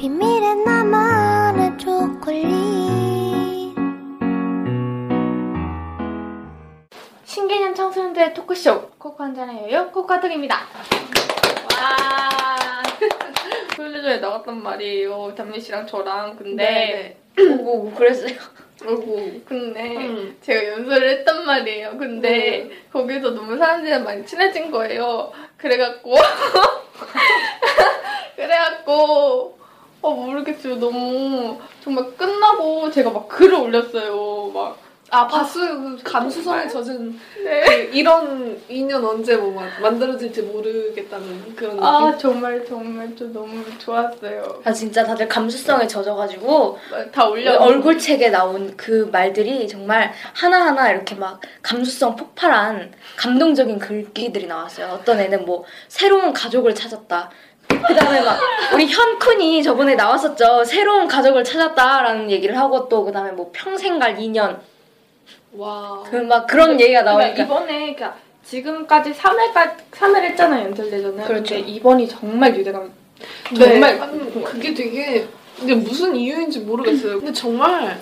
비밀의 나만의 초콜릿. 신개념 청소년들의 토크쇼 코코 한잔해요 코카드립니다. 와. 훈련전에 나갔단 말이에요. 담미 씨랑 저랑. 근데 오고 그랬어요. 그러고. 근데 음. 제가 연설을 했단 말이에요. 근데 거기서 너무 사람들이랑 많이 친해진 거예요. 그래갖고. 그래갖고 어 모르겠어요 너무 정말 끝나고 제가 막 글을 올렸어요 막 아 봤어요 그 감수성에 젖은 네. 그 이런 인연 언제 뭐 마- 만들어질지 모르겠다는 그런 느낌 아 정말 정말 좀 너무 좋았어요. 아 진짜 다들 감수성에 젖어가지고 다 올려. 얼굴 책에 나온 그 말들이 정말 하나하나 이렇게 막 감수성 폭발한 감동적인 글귀들이 나왔어요. 어떤 애는 뭐 새로운 가족을 찾았다. 그 다음에 막 우리 현쿤이 저번에 나왔었죠. 새로운 가족을 찾았다라는 얘기를 하고 또 그 다음에 뭐 평생 갈 인연 와 그 막 그런 얘기가 그러니까 나오니까 이번에 그러니까 지금까지 3회까지 3회를 했잖아요 연설대전은. 그렇죠. 근데 이번이 정말 유대감. 네. 정말 아니, 그게 되게 근데 무슨 이유인지 모르겠어요. 근데 정말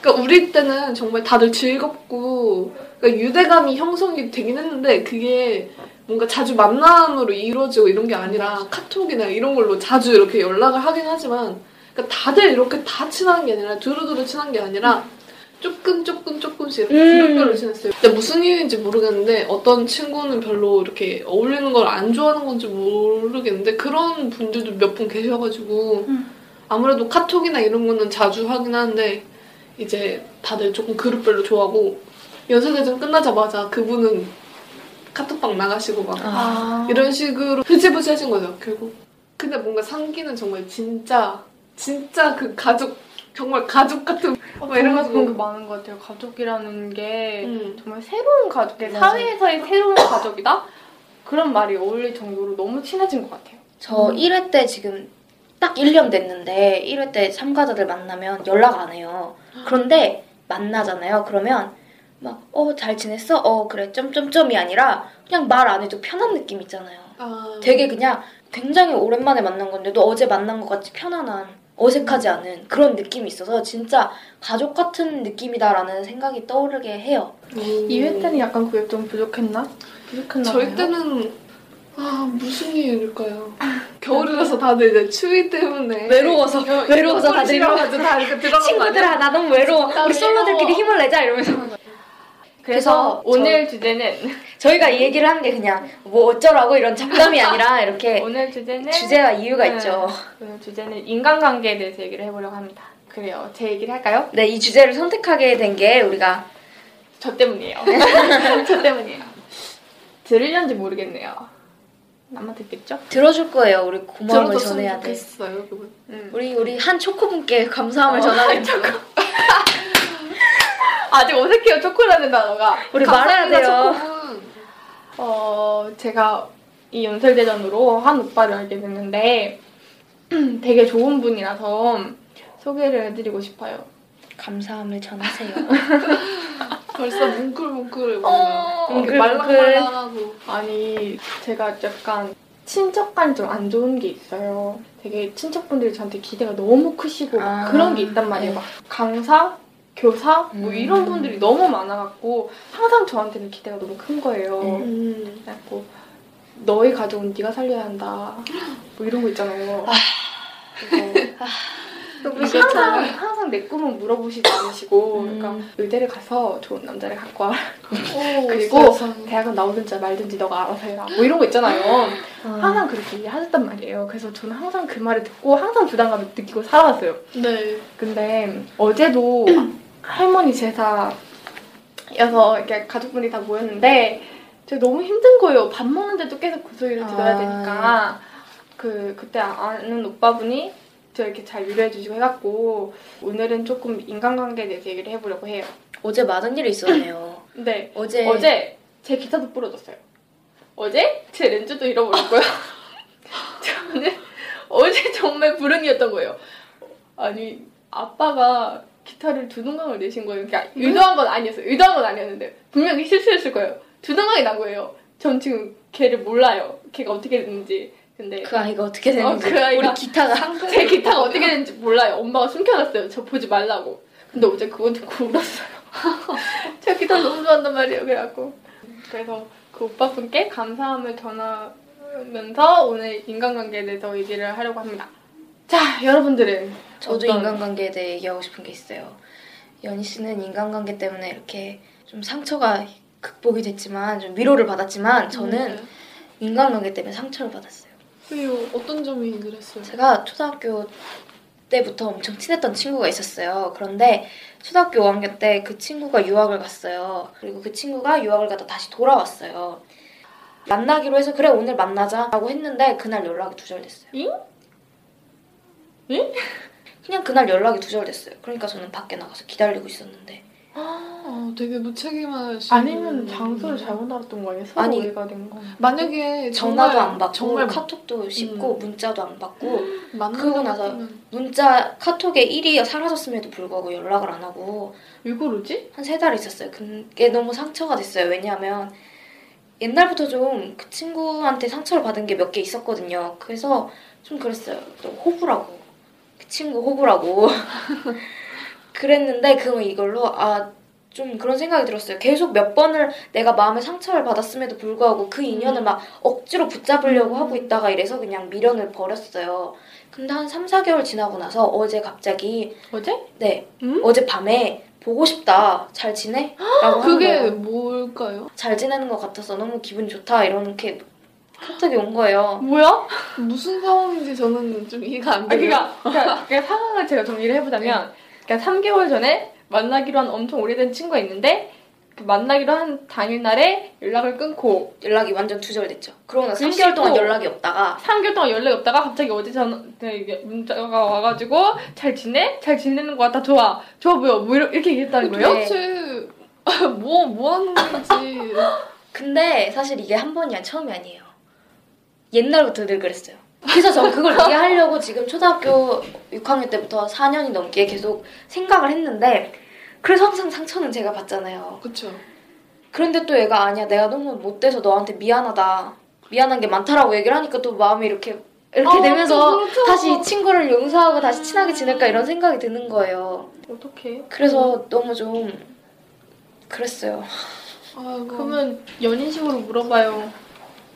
그러니까 우리 때는 정말 다들 즐겁고 그러니까 유대감이 형성이 되긴 했는데 그게 뭔가 자주 만남으로 이루어지고 이런 게 아니라 카톡이나 이런 걸로 자주 이렇게 연락을 하긴 하지만 그러니까 다들 이렇게 다 친한 게 아니라 두루두루 친한 게 아니라 조금 조금 조금씩 이렇게 음. 그룹별로 친했어요. 근데 무슨 이유인지 모르겠는데 어떤 친구는 별로 이렇게 어울리는 걸 안 좋아하는 건지 모르겠는데 그런 분들도 몇 분 계셔가지고 아무래도 카톡이나 이런 거는 자주 하긴 하는데 이제 다들 조금 그룹별로 좋아하고 연세대전 끝나자마자 그분은 카톡방 나가시고 막 아. 이런 식으로 흐지부지해진 거죠 결국. 근데 뭔가 상기는 정말 진짜 진짜 그 가족 정말 가족 같은 어, 막 정말 이래가지고 그런 게 많은 것 같아요. 가족이라는 게 음. 정말 새로운 가족. 사회에서의 새로운 가족이다? 그런 말이 어울릴 정도로 너무 친해진 것 같아요. 저 1회 때 지금 딱 1년 됐는데 1회 때 참가자들 만나면 연락 안 해요. 그런데 만나잖아요. 그러면 막 어 잘 지냈어? 어 그래 점점점이 아니라 그냥 말 안 해도 편한 느낌 있잖아요. 아, 되게 그냥 굉장히 오랜만에 만난 건데도 어제 만난 것 같이 편안한 어색하지 않은 그런 느낌이 있어서 진짜 가족 같은 느낌이다라는 생각이 떠오르게 해요. 음. 2회 때는 약간 그게 좀 부족했나? 부족했나 저희 봐요. 때는 아 무슨 일일까요? 겨울이라서 다들 이제 추위 때문에 외로워서 외로워서 다들 이러고 가지고 다 이렇게 들어간 거 아니야? 친구들아 나 너무 외로워. 나 우리 솔로들끼리 외로워. 힘을 내자 이러면서 그래서 그래서 오늘 주제는 저희가 이 얘기를 하는 게 그냥 뭐 어쩌라고 이런 잡담이 아니라 이렇게 오늘 주제는 주제와 이유가 네. 있죠. 오늘 주제는 인간관계에 대해서 얘기를 해보려고 합니다. 그래요. 제 얘기를 할까요? 네, 이 주제를 선택하게 된 게 우리가 저 때문이에요. 저 때문이에요. 들으려는지 모르겠네요. 아마 듣겠죠? 들어줄 거예요. 우리 고마움을 전해야 돼. 좋겠어요 그분. 음. 우리 우리 한 초코분께 감사함을 어, 전하는 한 초코. 아직 어색해요. 초코라는 단어가. 우리 말해야 돼요. 초코는. 어, 제가 이 연설대전으로 한 오빠를 알게 됐는데 되게 좋은 분이라서 소개를 해드리고 싶어요. 감사함을 전하세요. 벌써 뭉클뭉클해 어, 보여. 이렇게 뭉클뭉클. 말랑말랑하고. 아니 제가 약간 친척간이 좀 안 좋은 게 있어요. 되게 친척분들이 저한테 기대가 너무 크시고 막 아, 그런 게 있단 말이에요. 네. 막 강사, 교사 뭐 음. 이런 분들이 너무 많아갖고 항상 저한테는 기대가 너무 큰 거예요. 네. 음. 그래갖고 너희 가족은 네가 살려야 한다. 뭐 이런 거 있잖아요. 그래서 이거 항상 참- 항상 내 꿈은 물어보시지 않으시고 음. 그러니까 의대를 가서 좋은 남자를 갖고 와. 오, 그리고. 대학은 나오든지 말든지 너가 알아서 해라. 뭐 이런 거 있잖아요. 아, 항상 그렇게 얘기하셨단 말이에요. 그래서 저는 항상 그 말을 듣고 항상 부담감을 느끼고 살아왔어요. 네. 근데 어제도 할머니 제사여서 이렇게 가족분이 다 모였는데 제가 너무 힘든 거예요. 밥 먹는데도 계속 그 소리를 들어야 아. 되니까 그 그때 아는 오빠분이 저 이렇게 잘 위로해 주시고 해갖고 오늘은 조금 인간관계에 대해서 얘기를 해보려고 해요. 어제 많은 일이 있었네요. 근데 어제 어제 제 기타도 부러졌어요. 어제 제 렌즈도 잃어버렸고요. 저는 어제 정말 불운이었던 거예요. 아니 아빠가 기타를 두둥강을 내신 거예요. 그러니까 의도한 건 아니었어요. 의도한 건 아니었는데 분명히 실수했을 거예요. 두둥강이 난 거예요. 전 지금 걔를 몰라요. 걔가 어떻게 됐는지. 근데 그 아이가 어떻게 됐는지 어, 그 아이가 우리 기타가 제 기타가 어떻게 됐는지 몰라요. 엄마가 숨겨놨어요. 저 보지 말라고. 근데 어제 그거 듣고 울었어요. 제 기타 너무 좋아한단 말이에요. 그래갖고. 그래서 그 오빠분께 감사함을 전하면서 오늘 인간관계에 대해서 얘기를 하려고 합니다. 자, 여러분들은 저도 어떤- 인간관계에 대해 얘기하고 싶은 게 있어요. 연희 씨는 인간관계 때문에 이렇게 좀 상처가 극복이 됐지만 좀 위로를 받았지만 저는 네. 인간관계 때문에 상처를 받았어요. 왜요? 어떤 점이 그랬어요? 제가 초등학교 때부터 엄청 친했던 친구가 있었어요. 그런데 초등학교 5학년 때 그 친구가 유학을 갔어요. 그리고 그 친구가 유학을 가다 다시 돌아왔어요. 만나기로 해서 그래 오늘 만나자라고 했는데 그날 연락이 두절됐어요. 응? 응? 그냥 그날 연락이 두절됐어요. 그러니까 저는 밖에 나가서 기다리고 있었는데 아, 되게 무책임하신 아니면 장소를 잘못 알았던 거 아니에요? 서로 아니, 오해가 된 거. 만약에 전화도 정말- 안 받고 정말 카톡도 씹고 음. 문자도 안 받고 만나는 그러고 것 나서 같으면 문자 카톡에 1위 사라졌음에도 불구하고 연락을 안 하고 왜 그러지? 한 세 달 있었어요. 그게 너무 상처가 됐어요. 왜냐하면 옛날부터 좀 그 친구한테 상처를 받은 게 몇 개 있었거든요. 그래서 좀 그랬어요. 또 호구라고. 그 친구 호구라고. 그랬는데 그 이걸로 아 좀 그런 생각이 들었어요. 계속 몇 번을 내가 마음에 상처를 받았음에도 불구하고 그 인연을 막 억지로 붙잡으려고 하고 있다가 이래서 그냥 미련을 버렸어요. 근데 한 3, 4개월 지나고 나서 어제 갑자기 어제? 네 음? 어제 밤에 보고 싶다 잘 지내? 라고 그게. 뭘까요? 잘 지내는 것 같아서 너무 기분 좋다 이렇게 갑자기 온 거예요. 뭐야? 무슨 상황인지 저는 좀 이해가 안 아, 돼요. 그니까, 그러니까, 그러니까 상황을 제가 정리를 해보자면, 그러니까 3개월 전에 만나기로 한 엄청 오래된 친구가 있는데, 그 만나기로 한 당일날에 연락을 끊고, 연락이 완전 두절됐죠. 그러고 나서 글 3개월 동안. 연락이 없다가 3개월 동안 연락이 없다가 갑자기 어제 전, 네, 이게 문자가 와가지고, 잘 지내? 잘 지내는 것 같아. 좋아. 좋아 보여. 뭐 이렇게, 이렇게 얘기했다는 거예요? 도대체 뭐, 뭐 하는 건지. 근데 사실 이게 한 번이 야 처음이 아니에요. 옛날부터 늘 그랬어요. 그래서 전 그걸 이해하려고 지금 초등학교 6학년 때부터 4년이 넘게 계속 생각을 했는데 그래서 항상 상처는 제가 받잖아요. 그쵸. 그런데 또 얘가 아니야 내가 너무 못돼서 너한테 미안하다 미안한 게 많다라고 얘기를 하니까 또 마음이 이렇게 이렇게 아, 되면서 또 그렇죠. 다시 친구를 용서하고 다시 친하게 지낼까 이런 생각이 드는 거예요. 어떡해. 그래서 너무 좀 그랬어요. 아이고. 그러면 연인식으로 물어봐요.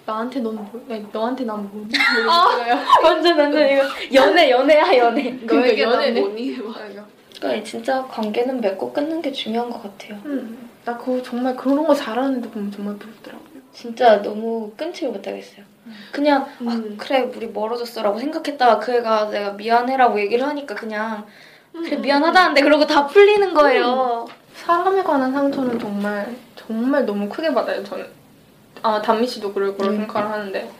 나한테 넌 뭐, 아니, 너한테 난 뭐니? 물어봐요. 완전 완전 이거 연애 연애야 연애. 너에게 난 연애네. 뭐니? 막. 그러니까 진짜 관계는 맺고 끊는 게 중요한 것 같아요. 음, 나 그거 정말 그런 거 잘하는 애들 보면 정말 부럽더라고요. 진짜 너무 끊지를 못하겠어요. 그냥 아 음. 그래 우리 멀어졌어라고 생각했다가 그 애가 내가 미안해라고 얘기를 하니까 그냥 그래 미안하다는데 그러고 다 풀리는 거예요. 사람에 관한 상처는 정말 정말 너무 크게 받아요 저는 아마 담미 씨도 그럴 거라고 음. 생각을 하는데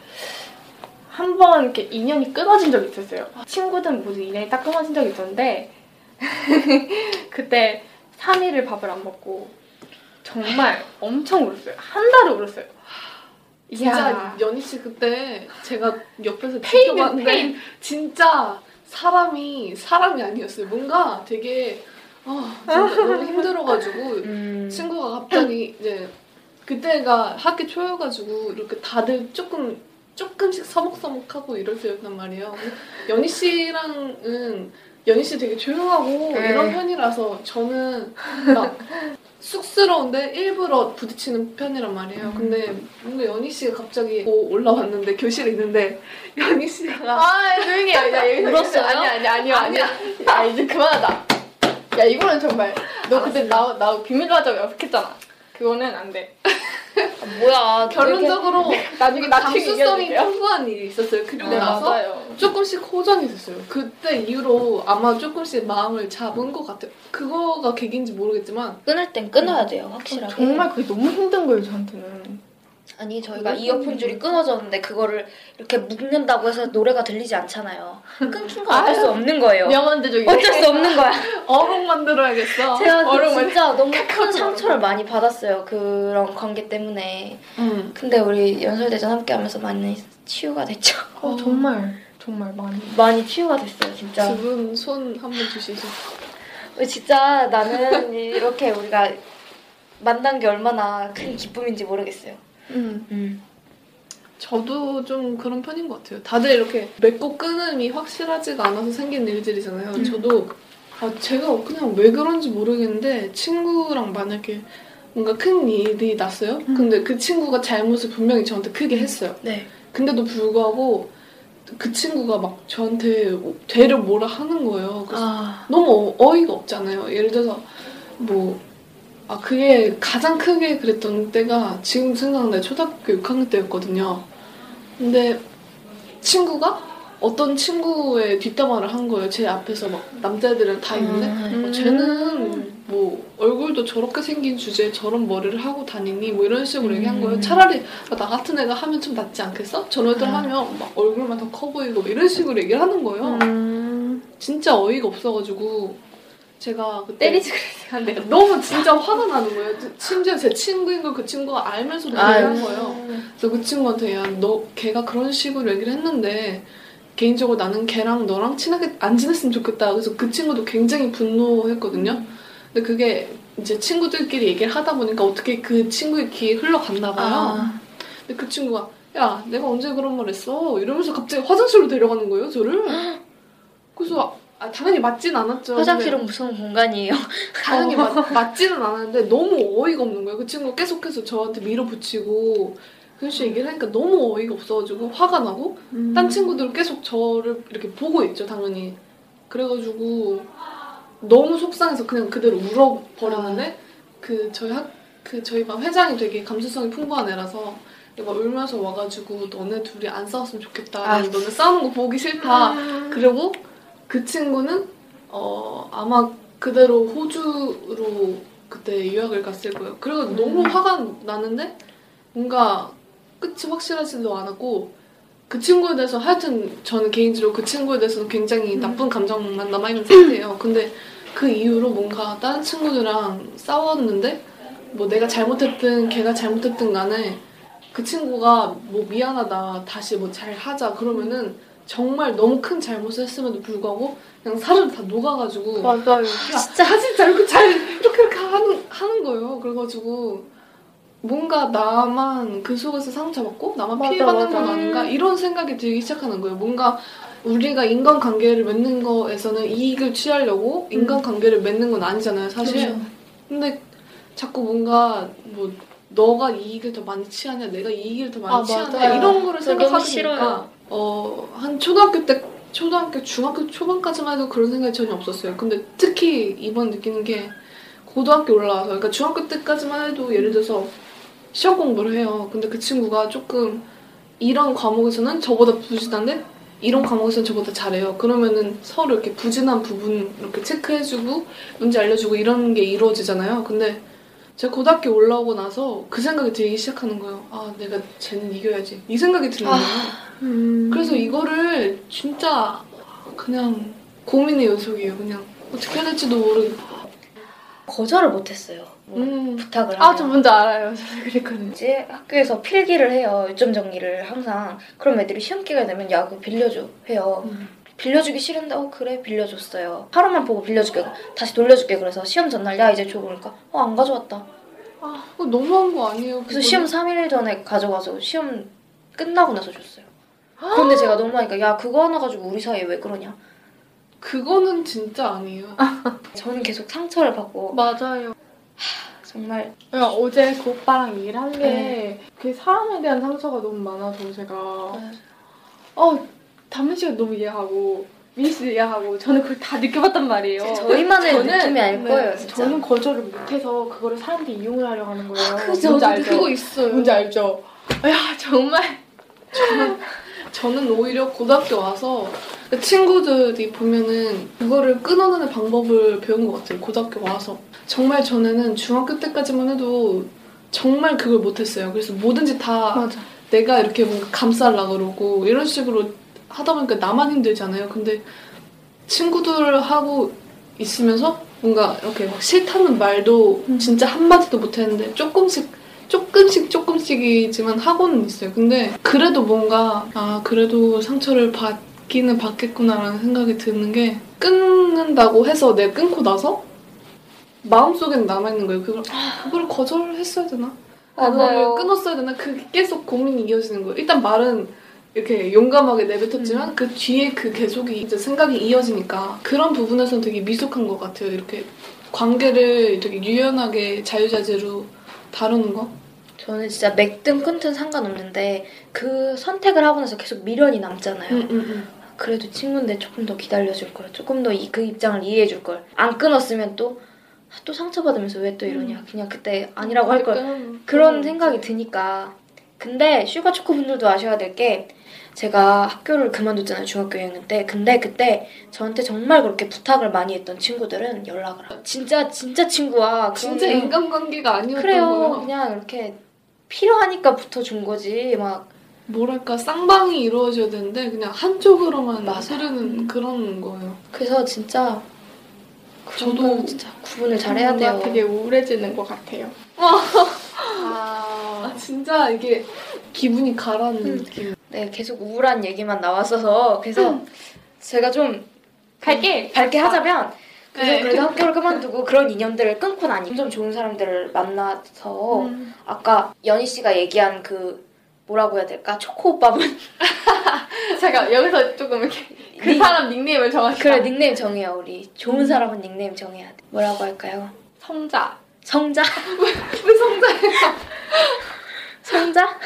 한 번 이렇게 인연이 끊어진 적이 있었어요 친구든 모두 인연이 딱 끊어진 적이 있었는데 그때 3일을 밥을 안 먹고 정말 엄청 울었어요 한 달을 울었어요 진짜. 연희 씨 그때 제가 옆에서 폐인은 지켜봤는데 폐인. 진짜 사람이 사람이 아니었어요. 뭔가 되게 아 너무 힘들어가지고 음. 친구가 갑자기 이제 그때가 학기 초여가지고 이렇게 다들 조금 조금씩 서먹서먹하고 이럴 때였단 말이에요. 연희 씨랑은 연희 씨 되게 조용하고 네. 이런 편이라서 저는 막 쑥스러운데 일부러 부딪히는 편이란 말이에요. 근데 뭔가 연희 씨가 갑자기 뭐 올라왔는데 교실에 있는데 연희 씨가 아 조용히 해. 야, 여기서 울었어요? 아니 아니 아니요 아니야. 야 이제 그만하자. 야 이거는 정말 너 그때 나나 비밀로 하자고 약속했잖아. 그거는 안 돼. 아, 뭐야 결론적으로 나중에 감수성이. 풍부한 일이 있었어요. 그리고 네 나서 맞아요. 조금씩 호전이 됐어요. 그때 이후로 아마 조금씩 마음을 잡은 것 같아요. 그거가 계기인지 모르겠지만 끊을 땐 끊어야 돼요 확실하게. 정말 그게 너무 힘든 거예요 저한테는. 아니 저희가 이어폰 줄이 끊어졌는데 그거를 이렇게 묶는다고 해서 노래가 들리지 않잖아요. 끊긴 건 어쩔 수 없는 거예요. 명언대적이네. 어쩔 수 없는 거야. 어록 만들어야겠어. 제가 그 어록 만 진짜 너무 큰 상처를 많이 받았어요. 그런 관계 때문에. 응. 근데 우리 연설대전 함께 하면서 많이 치유가 됐죠. 어, 정말 정말 많이. 많이 치유가 됐어요, 진짜. 두분 손한번 주시죠. 진짜 나는 이렇게 우리가 만난 게 얼마나 큰 기쁨인지 모르겠어요. 음. 음. 저도 좀 그런 편인 것 같아요. 다들 이렇게 맺고 끊음이 확실하지가 않아서 생긴 일들이잖아요. 음. 저도 아, 제가 그냥 왜 그런지 모르겠는데 친구랑 만약에 뭔가 큰 일이 났어요. 음. 근데 그 친구가 잘못을 분명히 저한테 크게 했어요. 네. 근데도 불구하고 그 친구가 막 저한테 되려 뭐라 하는 거예요. 그래서 아. 너무 어- 어이가 없잖아요. 예를 들어서 뭐 아, 그게 가장 크게 그랬던 때가 지금 생각나요. 초등학교 6학년 때였거든요. 근데 친구가 어떤 친구의 뒷담화를 한 거예요. 제 앞에서 막 남자애들은 다 있는데 음. 어, 쟤는 뭐 얼굴도 저렇게 생긴 주제에 저런 머리를 하고 다니니 뭐 이런 식으로 얘기한 거예요. 음. 차라리 나 같은 애가 하면 좀 낫지 않겠어? 저런 애들 음. 하면 막 얼굴만 더 커 보이고 뭐 이런 식으로 얘기를 하는 거예요. 음. 진짜 어이가 없어가지고 제가 그때 때리지 그랬어요. 근데 너무 진짜 화가 나는 거예요. 심지어 제 친구인 걸 그 친구가 알면서도 얘기를 한 거예요. 그래서 그 친구한테 야너 걔가 그런 식으로 얘기를 했는데 개인적으로 나는 걔랑 너랑 친하게 안 지냈으면 좋겠다. 그래서 그 친구도 굉장히 분노했거든요. 근데 그게 이제 친구들끼리 얘기를 하다 보니까 어떻게 그 친구의 귀에 흘러갔나 봐요. 아. 근데 그 친구가 야 내가 언제 그런 말 했어? 이러면서 갑자기 화장실로 데려가는 거예요 저를. 그래서 아, 당연히 맞진 않았죠. 화장실은 무서운 공간이에요. 당연히 맞, 맞지는 않았는데 너무 어이가 없는 거예요. 그 친구가 계속해서 저한테 밀어붙이고 그런 식으로 얘기를 하니까 너무 어이가 없어가지고 화가 나고 음. 딴 친구들은 계속 저를 이렇게 보고 있죠 당연히. 그래가지고 너무 속상해서 그냥 그대로 울어버렸는데 그 저희 학, 그 저희 반 회장이 되게 감수성이 풍부한 애라서 얘가 울면서 와가지고 너네 둘이 안 싸웠으면 좋겠다. 아. 너네 싸우는 거 보기 싫다. 그리고 그 친구는 어 아마 그대로 호주로 그때 유학을 갔을 거예요. 그리고 너무 화가 나는데 뭔가 끝이 확실하지도 않았고 그 친구에 대해서 하여튼 저는 개인적으로 그 친구에 대해서는 굉장히 나쁜 감정만 남아있는 상태예요. 근데 그 이후로 뭔가 다른 친구들이랑 싸웠는데 뭐 내가 잘못했든 걔가 잘못했든 간에 그 친구가 뭐 미안하다 다시 뭐 잘 하자 그러면은 정말 너무 큰 잘못을 했음에도 불구하고 그냥 사람 다 녹아가지고 맞아요. 진짜 아, 진짜 이렇게 잘 이렇게 이렇게 하는 하는 거예요. 그래가지고 뭔가 나만 그 속에서 상처받고 나만 맞아, 피해받는 맞아. 건 아닌가 이런 생각이 들기 시작하는 거예요. 뭔가 우리가 인간 관계를 맺는 거에서는 이익을 취하려고 인간 관계를 맺는 건 아니잖아요, 사실. 그렇죠. 근데 자꾸 뭔가 뭐 너가 이익을 더 많이 취하냐, 내가 이익을 더 많이 아, 취하냐 맞아요. 이런 거를 생각하니까 싫 어요. 어한 초등학교 때 초등학교 중학교 초반까지만 해도 그런 생각이 전혀 없었어요. 근데 특히 이번 느끼는 게 고등학교 올라와서 그러니까 중학교 때까지만 해도 예를 들어서 시험 공부를 해요. 근데 그 친구가 조금 이런 과목에서는 저보다 부진한데 이런 과목에서는 저보다 잘해요. 그러면은 서로 이렇게 부진한 부분 이렇게 체크해주고 문제 알려주고 이런 게 이루어지잖아요. 근데 제가 고등학교 올라오고 나서 그 생각이 들기 시작하는 거예요. 아, 내가 쟤는 이겨야지. 이 생각이 드는 거예요. 음. 그래서 이거를 진짜 그냥 고민의 연속이에요. 그냥 어떻게 해야 될지도 모르겠고. 거절을 못했어요. 뭐 음. 부탁을 하면. 아, 저 먼저 알아요. 저도 그랬거든요. 이제 학교에서 필기를 해요. 요점 정리를 항상. 그럼 애들이 시험 기간이 되면 야, 그거 빌려줘. 해요. 음. 빌려주기 싫은데 어 그래 빌려줬어요. 하루만 보고 빌려줄게. 다시 돌려줄게. 그래서 시험 전날 야 이제 줘 보니까 어 안 가져왔다. 아, 너무한 거 아니에요? 그래서? 시험 3일 전에 가져가서 시험 끝나고 나서 줬어요. 그런데 제가 너무 하니까 야 그거 하나 가지고 우리 사이에 왜 그러냐. 그거는 진짜 아니에요. 저는 계속 상처를 받고 맞아요. 정말 야, 어제 그 오빠랑 얘기를 한 게, 네. 그 사람에 대한 상처가 너무 많아서 제가, 네. 어, 담은 씨가 너무 이해하고, 미니 씨도 이해하고, 저는 그걸 다 느껴봤단 말이에요. 저희만의 저는- 느낌이 아닐 네, 거예요 진짜. 저는 거절을 못해서 그거를 사람들이 이용을 하려고 하는 거예요. 그죠, 뭔지 알죠? 그거 있어요. 뭔지 알죠? 야, 정말. 저는 오히려 고등학교 와서 그 친구들이 보면은 그거를 끊어내는 방법을 배운 것 같아요. 고등학교 와서. 정말 전에는 중학교 때까지만 해도 정말 그걸 못했어요. 그래서 뭐든지 다 맞아. 내가 이렇게 뭔가 감싸려 그러고 이런 식으로 하다 보니까 나만 힘들잖아요. 근데 친구들하고 있으면서 뭔가 이렇게 막 싫다는 말도 음. 진짜 한마디도 못했는데 조금씩 조금씩 조금씩이지만 하고는 있어요. 근데 그래도 뭔가 아 그래도 상처를 받기는 받겠구나라는 생각이 드는 게 끊는다고 해서 내가 끊고 나서 마음속엔 남아있는 거예요. 그걸 아, 그걸 거절했어야 되나? 맞아요. 그거를 끊었어야 되나? 그게 계속 고민이 이어지는 거예요. 일단 말은 이렇게 용감하게 내뱉었지만 그 뒤에 그 계속이 이제 생각이 이어지니까 그런 부분에서는 되게 미숙한 것 같아요. 이렇게 관계를 되게 유연하게 자유자재로 다루는 거. 저는 진짜 맺든 끊든 상관없는데 그 선택을 하고 나서 계속 미련이 남잖아요. 응, 응, 응. 그래도 친구인데 조금 더 기다려줄 걸, 조금 더 그 입장을 이해해줄 걸. 안 끊었으면 또, 아, 또 상처받으면서 왜 또 이러냐. 그냥 그때 아니라고 할 걸. 약간 그런 생각이 드니까. 근데 슈가 초코 분들도 아셔야 될 게 제가 학교를 그만뒀잖아요 중학교 2학년 때. 근데 그때 저한테 정말 그렇게 부탁을 많이 했던 친구들은 연락을 하고 진짜 진짜 친구와 진짜 그러면 인간관계가 아니었던 그래요. 거예요. 그냥 이렇게 필요하니까 붙어준 거지. 막 뭐랄까 쌍방이 이루어져야 되는데 그냥 한쪽으로만 맞아. 흐르는 음. 그런 거예요. 그래서 진짜 그런 저도 거 진짜 구분을 잘해야 돼요. 되게 우울해지는 것 같아요. 아 진짜 이게 기분이 가라앉는 음. 느낌. 네, 계속 우울한 얘기만 나왔어서 그래서 제가 좀 갈게. 밝게 하자면 그래서 네. 그래도 학교를 그만두고 그런 인연들을 끊고 나니 좀 좋은 사람들을 만나서 음. 아까 연희 씨가 얘기한 그 뭐라고 해야 될까 초코 오빠분 제가 여기서 조금 이렇게 그 닉- 사람 닉네임을 정하시다. 그래 닉네임 정해요 우리 좋은 사람은 닉네임 정해야 돼 뭐라고 할까요 성자. 성자 왜 성자예요? 성자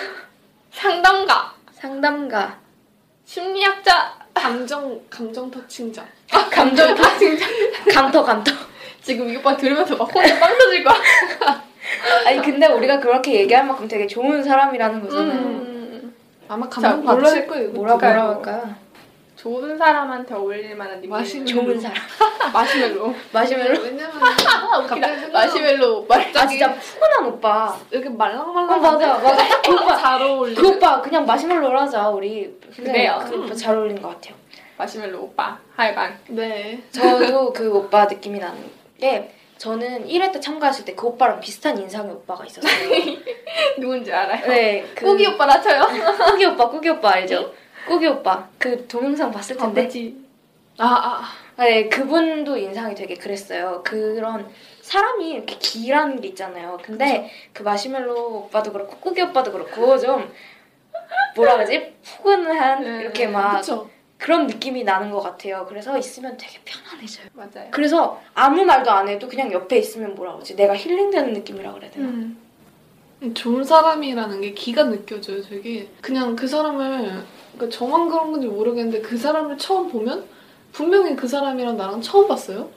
상담가. 상담가 심리학자. 감정 감정 터칭자. 감정 터칭자 감터 감터 지금 이 오빠 들으면서 막 혼자 빵 터질 거야. 아니 근데 우리가 그렇게 얘기할 만큼 되게 좋은 사람이라는 거잖아요 음. 아마 감동 자, 받으실 거예요. 뭐라. 뭐라 할까요 좋은 사람한테 어울릴 만한 닉네임. 마시멜로. 좋은 사람 마시멜로. 마시멜로 왜냐면. 갑자기 마시멜로 오빠. 아 진짜 푸근한 오빠 이렇게 어 말랑말랑. 맞아 맞아 딱그 오빠 잘 어울리는. 그 오빠 그냥 마시멜로 하자 우리 그래요. 그 오빠 잘 어울리는 것 같아요 마시멜로 오빠. 하여간. 네. 저도 그 오빠 느낌이 나는 게 저는 1회 때 참가했을 때 그 오빠랑 비슷한 인상의 오빠가 있었어요 누군지 알아요? 네 그, 꾸기 오빠라 쳐요. 꾸기 오빠 꾸기 오빠 알죠? 꾸기 오빠 그 동영상 봤을 텐데 아버지. 아 아. 아, 네, 그분도 인상이 되게 그랬어요. 그런 사람이 이렇게 기라는 게 있잖아요. 근데 그 마시멜로 오빠도 그렇고 꾸기 오빠도 그렇고 좀 뭐라 그러지? 푸근한 네, 이렇게 막 그쵸. 그런 느낌이 나는 것 같아요. 그래서 있으면 되게 편안해져요. 맞아요. 그래서 아무 말도 안 해도 그냥 옆에 있으면 뭐라 그러지? 내가 힐링되는 느낌이라 그래야 되나? 음. 좋은 사람이라는 게 기가 느껴져요. 되게 그냥 그 사람을 그러니까 저만 그런 건지 모르겠는데 그 사람을 처음 보면 분명히 그 사람이랑 나랑 처음 봤어요.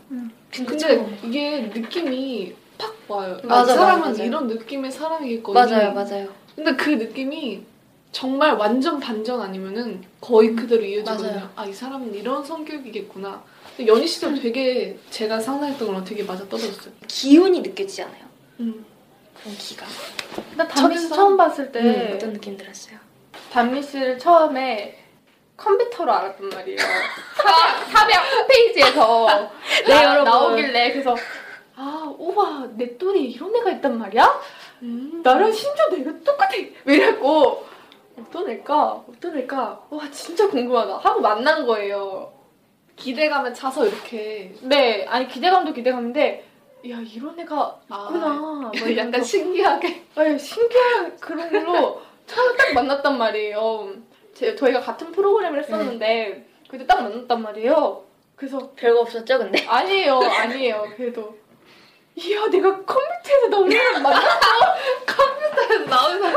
근데 그쵸? 이게 느낌이 팍 와요. 아, 맞아, 이 사람은 맞아. 이런 느낌의 사람이겠거든요. 맞아요, 맞아요. 근데 그 느낌이 정말 완전 반전 아니면은 거의 그대로 이어지거든요. 맞아요. 아, 이 사람은 이런 성격이겠구나. 근데 연희 씨도 되게 제가 상상했던 거랑 되게 맞아 떨어졌어요. 기운이 느껴지잖아요. 음. 그런 기가. 나 첫인상? 처음 봤을 때 음, 어떤 느낌 들었어요? 단미 씨를 처음에 컴퓨터로 알았단 말이에요. 사, 사벽 홈페이지에서 네, 나, 여러분. 나오길래 그래서 아 오바 내 또래 이런 애가 있단 말이야? 음. 나랑 심지어 내가 똑같아 이랬고 어떤 애일까? 어떤 애일까? 와 진짜 궁금하다 하고 만난 거예요. 기대감에 차서 이렇게 네 아니 기대감도 기대감인데 야 이런 애가 아, 있구나 막 약간 이러면서 신기하게 아니, 신기한 그런 걸로 처음에 딱 만났단 말이에요. 제, 저희가 같은 프로그램을 했었는데 그때 딱 만났단 말이에요. 그래서 별거 없었죠, 근데? 아니에요, 아니에요. 그래도 이야 내가 컴퓨터에서 너를 만났어. 컴퓨터에서 나온 사람.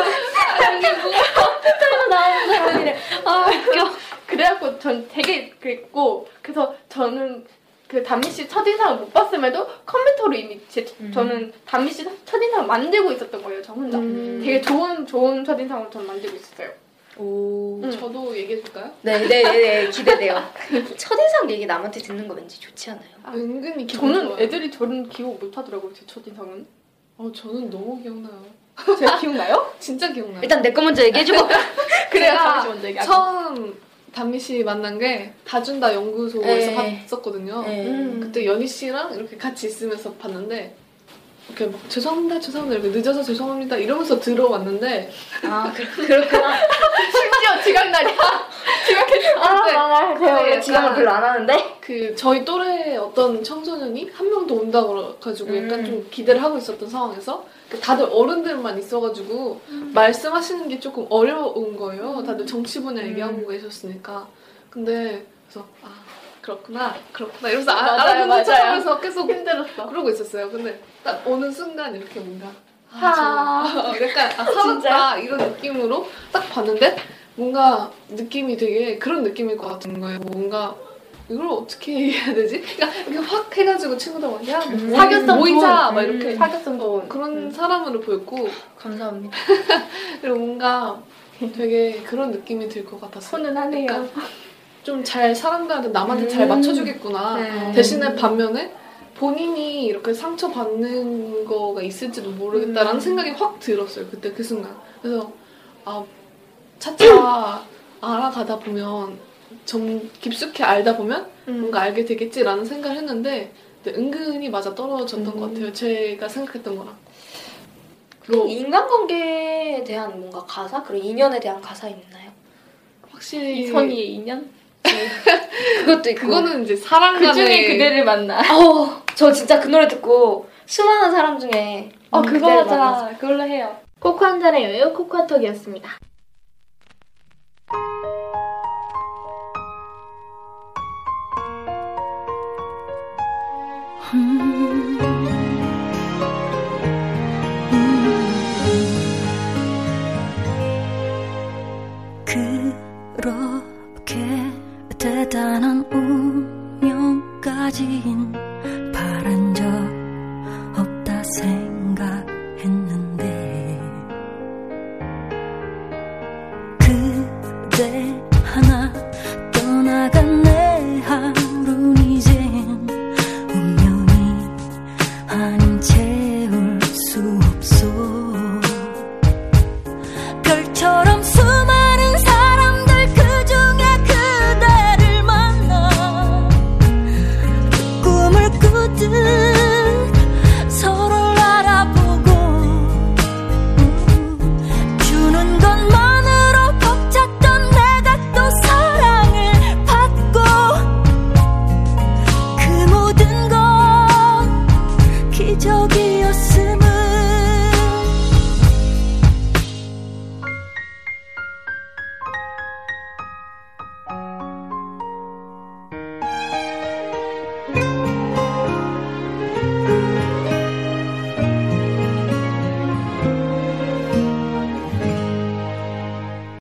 나오는 사람이래. 아, 웃겨. 그래갖고 전 되게 그랬고 그래서 저는 그 단미 씨 첫인상을 못 봤음에도 컴퓨터로 이미 제, 음. 저는 단미 씨 첫인상을 만들고 있었던 거예요. 저 혼자. 음. 되게 좋은 좋은 첫인상을 전 만들고 있었어요. 오. 음. 저도 얘기해줄까요? 네네네, 기대돼요. 첫인상 얘기 남한테 듣는 거 왠지 좋지 않아요? 은근히 기분 저는 좋아요. 애들이 저는 기억 못 하더라고요, 제 첫인상은. 어, 저는 너무 기억나요. 제가 기억나요? 진짜 기억나요. 일단 내 거 먼저 얘기해주고. 그래요. 제가 먼저 얘기하고. 처음 담미 씨 만난 게 다준다 연구소에서 네. 봤었거든요. 네. 음. 그때 연희 씨랑 이렇게 같이 있으면서 봤는데 이렇게 막 죄송합니다, 죄송합니다 이렇게 늦어서 죄송합니다 이러면서 들어왔는데 아, 그, 그렇구나. 심지어 지각날이야. 지각했어. 아, 그때 제가 네, 원래 지각을 약간- 별로 안 하는데. 그 저희 또래 어떤 청소년이 한 명 더 온다고 그래가지고 약간 음. 좀 기대를 하고 있었던 상황에서 그 다들 어른들만 있어가지고 음. 말씀하시는 게 조금 어려운 거예요. 다들 정치 분야 음. 얘기하고 계셨으니까. 근데 그래서 아 그렇구나 그렇구나 이러면서 아, 알아듣는. 척하면서 계속 힘들었어. 그러고 있었어요. 근데 딱 어느 순간 이렇게 뭔가 하. 아, 저 약간 아, 살았다 이런 느낌으로 딱 봤는데 뭔가 느낌이 되게 그런 느낌일 것 같은 거예요. 뭔가 이걸 어떻게 해야 되지? 그러니까 이렇게 확 해가지고 친구들 막 야, 뭐 음. 사귀었던 모이자 분. 막 이렇게 사귀었던 분. 그런 음. 사람으로 보였고 감사합니다. 그리고 뭔가 되게 그런 느낌이 들 것 같았어요. 훈훈하네요. 약간 좀잘 사람들한테 남한테 음. 잘 맞춰주겠구나. 네. 대신에 반면에 본인이 이렇게 상처 받는 거가 있을지도 모르겠다라는 음. 생각이 확 들었어요. 그때 그 순간. 그래서 아 차차 알아가다 보면 좀 깊숙이 알다 보면 음. 뭔가 알게 되겠지라는 생각을 했는데 은근히 맞아 떨어졌던 음. 것 같아요. 제가 생각했던 거랑. 그리고 인간관계에 대한 뭔가 가사? 그리고 인연에 대한 가사 있나요? 확실히 이선희의 인연? 그것도 있고. 그거는 이제 사랑 그 간의 중에 그대를 만나. 어우, 저 진짜 그 노래 듣고 수많은 사람 중에 어, 음, 그거. 하자. 그걸로 해요. 코코 한 잔의 여유 코코아톡이었습니다. 그